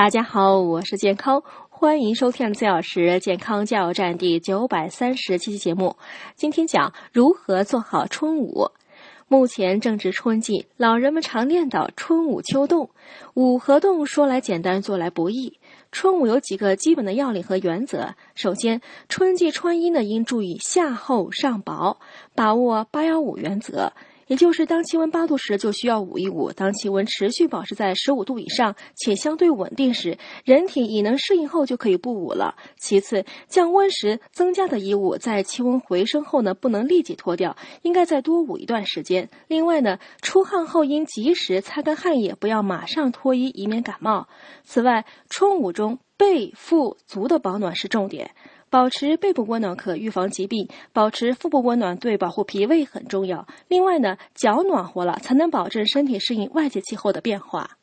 大家好，我是健康，欢迎收听四小时健康加油站第九百三十七期节目。今天讲如何做好春捂。目前正值春季，老人们常念叨春捂秋冻，捂和冻说来简单，做来不易。春捂有几个基本的要领和原则。首先，春季穿衣呢应注意下厚上薄，把握八幺五原则。也就是当气温八度时就需要捂一捂，当气温持续保持在十五度以上且相对稳定时，人体已能适应后就可以不捂了。其次，降温时增加的衣物在气温回升后呢，不能立即脱掉，应该再多捂一段时间。另外呢，出汗后应及时擦干汗液，不要马上脱衣，以免感冒。此外，春捂中背、腹、足的保暖是重点。保持背部温暖可预防疾病，保持腹部温暖对保护脾胃很重要。另外呢，脚暖和了才能保证身体适应外界气候的变化。